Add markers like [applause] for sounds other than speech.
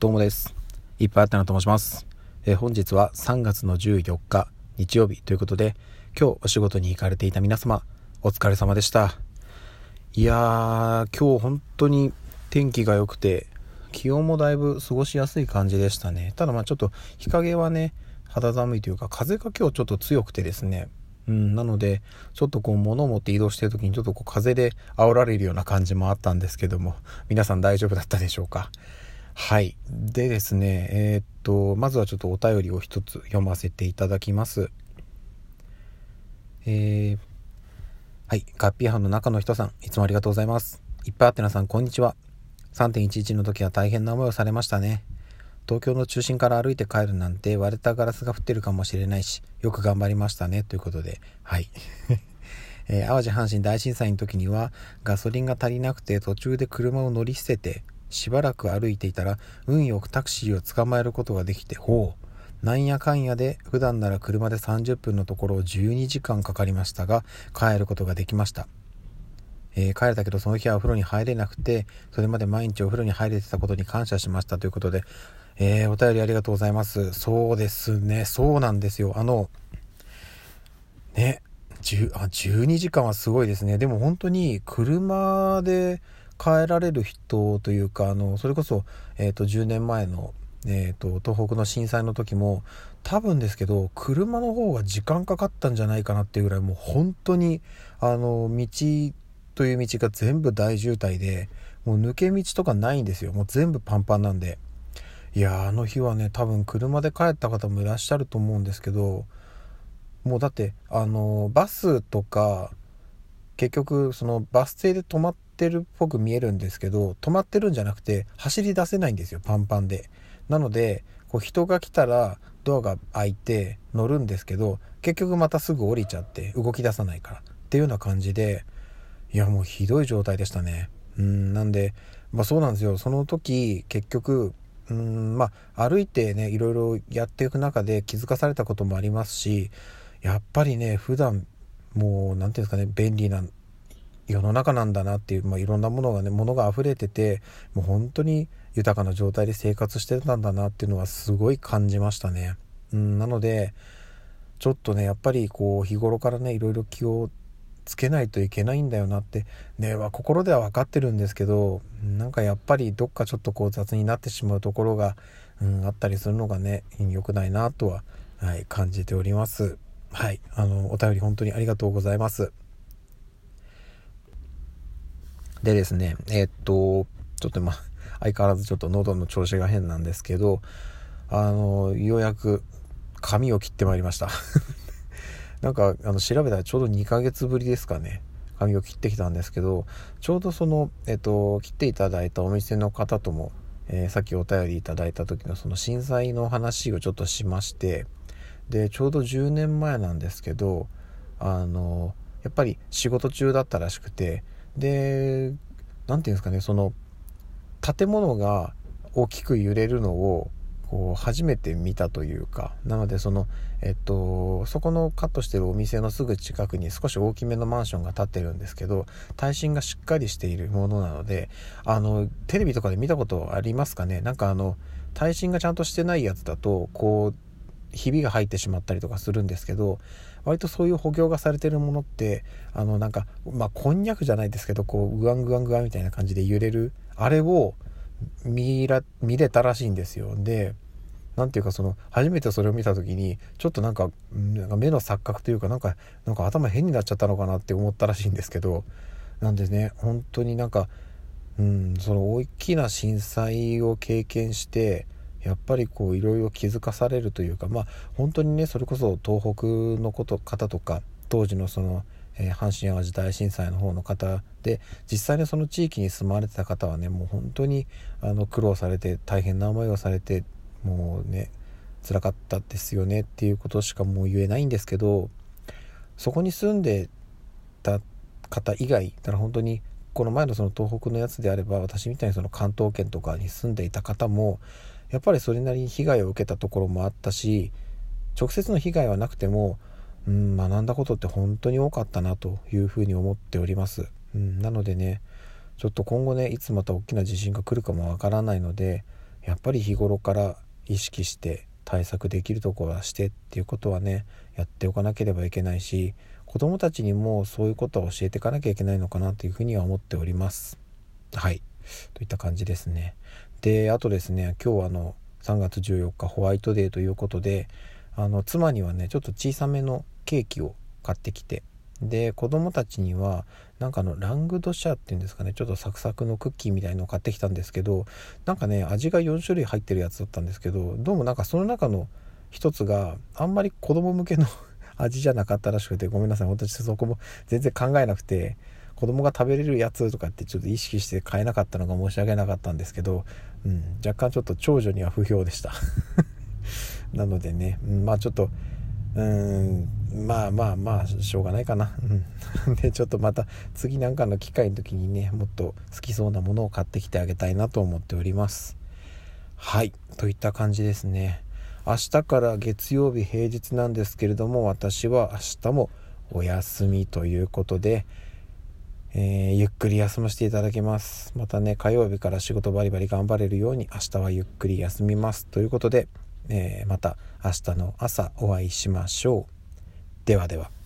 どうもです。いっぱいあったなと申します。えー、本日は3月の14日日曜日ということで、今日お仕事に行かれていた皆様、お疲れ様でした。いやー、今日本当に天気が良くて、気温もだいぶ過ごしやすい感じでしたね。ただまあちょっと日陰はね、肌寒いというか、風が今日ちょっと強くてですね、うん、なので、ちょっとこう物を持って移動してる時にちょっとこう風で煽られるような感じもあったんですけども、皆さん大丈夫だったでしょうか？はい。でですね、えー、っと、まずはちょっとお便りを一つ読ませていただきます。えー、はい。ガッピー班の中の人さん、いつもありがとうございます。いっぱいあってなさん、こんにちは。3.11の時は大変な思いをされましたね。東京の中心から歩いて帰るなんて割れたガラスが降ってるかもしれないし、よく頑張りましたね。ということで、はい。[laughs] えー、淡路阪神大震災の時にはガソリンが足りなくて途中で車を乗り捨ててしばらく歩いていたら運よくタクシーを捕まえることができてほうなんやかんやで普段なら車で30分のところを12時間かかりましたが帰ることができましたえー、帰れたけどその日はお風呂に入れなくてそれまで毎日お風呂に入れてたことに感謝しましたということでえー、お便りありがとうございます。そうですね。そうなんですよ。あの、ね、10あ12時間はすごいですね。でも本当に車で帰られる人というか、あの、それこそ、え、ー、と、10年前の、えっ、ー、と、東北の震災の時も、多分ですけど、車の方が時間かかったんじゃないかなっていうぐらい、もう本当に、あの、道という道が全部大渋滞で、もう抜け道とかないんですよ。もう全部パンパンなんで。いやあの日はね多分車で帰った方もいらっしゃると思うんですけどもうだってあのバスとか結局そのバス停で止まっててるっぽく見えるんですけど止まってるんじゃなくて走り出せないんですよパンパンで。なのでこう人が来たらドアが開いて乗るんですけど結局またすぐ降りちゃって動き出さないからっていうような感じでいやもうひどい状態でしたね。うんなんでまあそうなんですよ。その時結局うんまあ歩いてねいろいろやっていく中で気づかされたこともありますしやっぱりね普段もう何て言うんですかね便利な世の中なんだなっていう、まあ、いろんなものがね物が溢れててもう本当に豊かな状態で生活してたんだなっていうのはすごい感じましたね。うん、なのでちょっとねやっぱりこう日頃からねいろいろ気をつけないといけないんだよなってねは心では分かってるんですけどなんかやっぱりどっかちょっとこう雑になってしまうところが、うん、あったりするのがね良くないなとは、はい、感じておりますはいあのお便り本当にありがとうございますでですねえ、っとちょっとまあ相変わらずちょっと喉の調子が変なんですけどあのようやく髪を切ってまいりました。[laughs] なんかあの調べたらちょうど2ヶ月ぶりですかね。髪を切ってきたんですけどちょうどその、えっと、切っていただいたお店の方とも、えー、さっきお便りいただいた時のその震災の話をちょっとしましてでちょうど10年前なんですけどあのやっぱり仕事中だったらしくてで何て言うんですかねその建物が大きく揺れるのをこう初めて見たというかなのでそのえっとそこのカットしてるお店のすぐ近くに少し大きめのマンションが建ってるんですけど耐震がしっかりしているものなのであのテレビとかで見たことありますかね？なんかあの耐震がちゃんとしてないやつだとこうひびが入ってしまったりとかするんですけど割とそういう補強がされてるものってあのなんかまあこんにゃくじゃないですけどこうグワングワングワンみたいな感じで揺れるあれを見ら見れたらしいんですよ。で何ていうかその初めてそれを見た時にちょっとなんかなんか目の錯覚というかなんかなんか頭変になっちゃったのかなって思ったらしいんですけどなんでね本当になんかうんその大きな震災を経験してやっぱりこういろいろ気づかされるというかまあ本当にねそれこそ東北のこと方とか当時のそのえー、阪神・淡路大震災の方の方で実際にその地域に住まわれてた方はねもう本当にあの苦労されて大変な思いをされてもうね辛かったですよねっていうことしかもう言えないんですけどそこに住んでた方以外だから本当にこの前のその東北のやつであれば私みたいにその関東圏とかに住んでいた方もやっぱりそれなりに被害を受けたところもあったし直接の被害はなくてもうん、学んだことって本当に多かったなというふうに思っております。うん、なのでねちょっと今後ねいつまた大きな地震が来るかもわからないのでやっぱり日頃から意識して対策できるところはしてっていうことはねやっておかなければいけないし子どもたちにもそういうことを教えていかなきゃいけないのかなというふうには思っております。はいといった感じですね。であとですね今日はあの3月14日ホワイトデーということであの妻にはねちょっと小さめのケーキを買ってきてで子供たちにはなんかあのラングドシャっていうんですかねちょっとサクサクのクッキーみたいのを買ってきたんですけどなんかね味が4種類入ってるやつだったんですけどどうもなんかその中の一つがあんまり子供向けの [laughs] 味じゃなかったらしくてごめんなさい私そこも全然考えなくて子供が食べれるやつとかってちょっと意識して買えなかったのが申し訳なかったんですけど、うん、若干ちょっと長女には不評でした。[laughs] なのでね、うん、まあちょっとうんまあまあまあしょうがないかな、うん、[laughs] でちょっとまた次なんかの機会の時にねもっと好きそうなものを買ってきてあげたいなと思っております。はい。といった感じですね。明日から月曜日平日なんですけれども私は明日もお休みということでえー、ゆっくり休ませていただきます。またね、火曜日から仕事バリバリ頑張れるように明日はゆっくり休みます。ということで、えー、また明日の朝お会いしましょう。ではでは。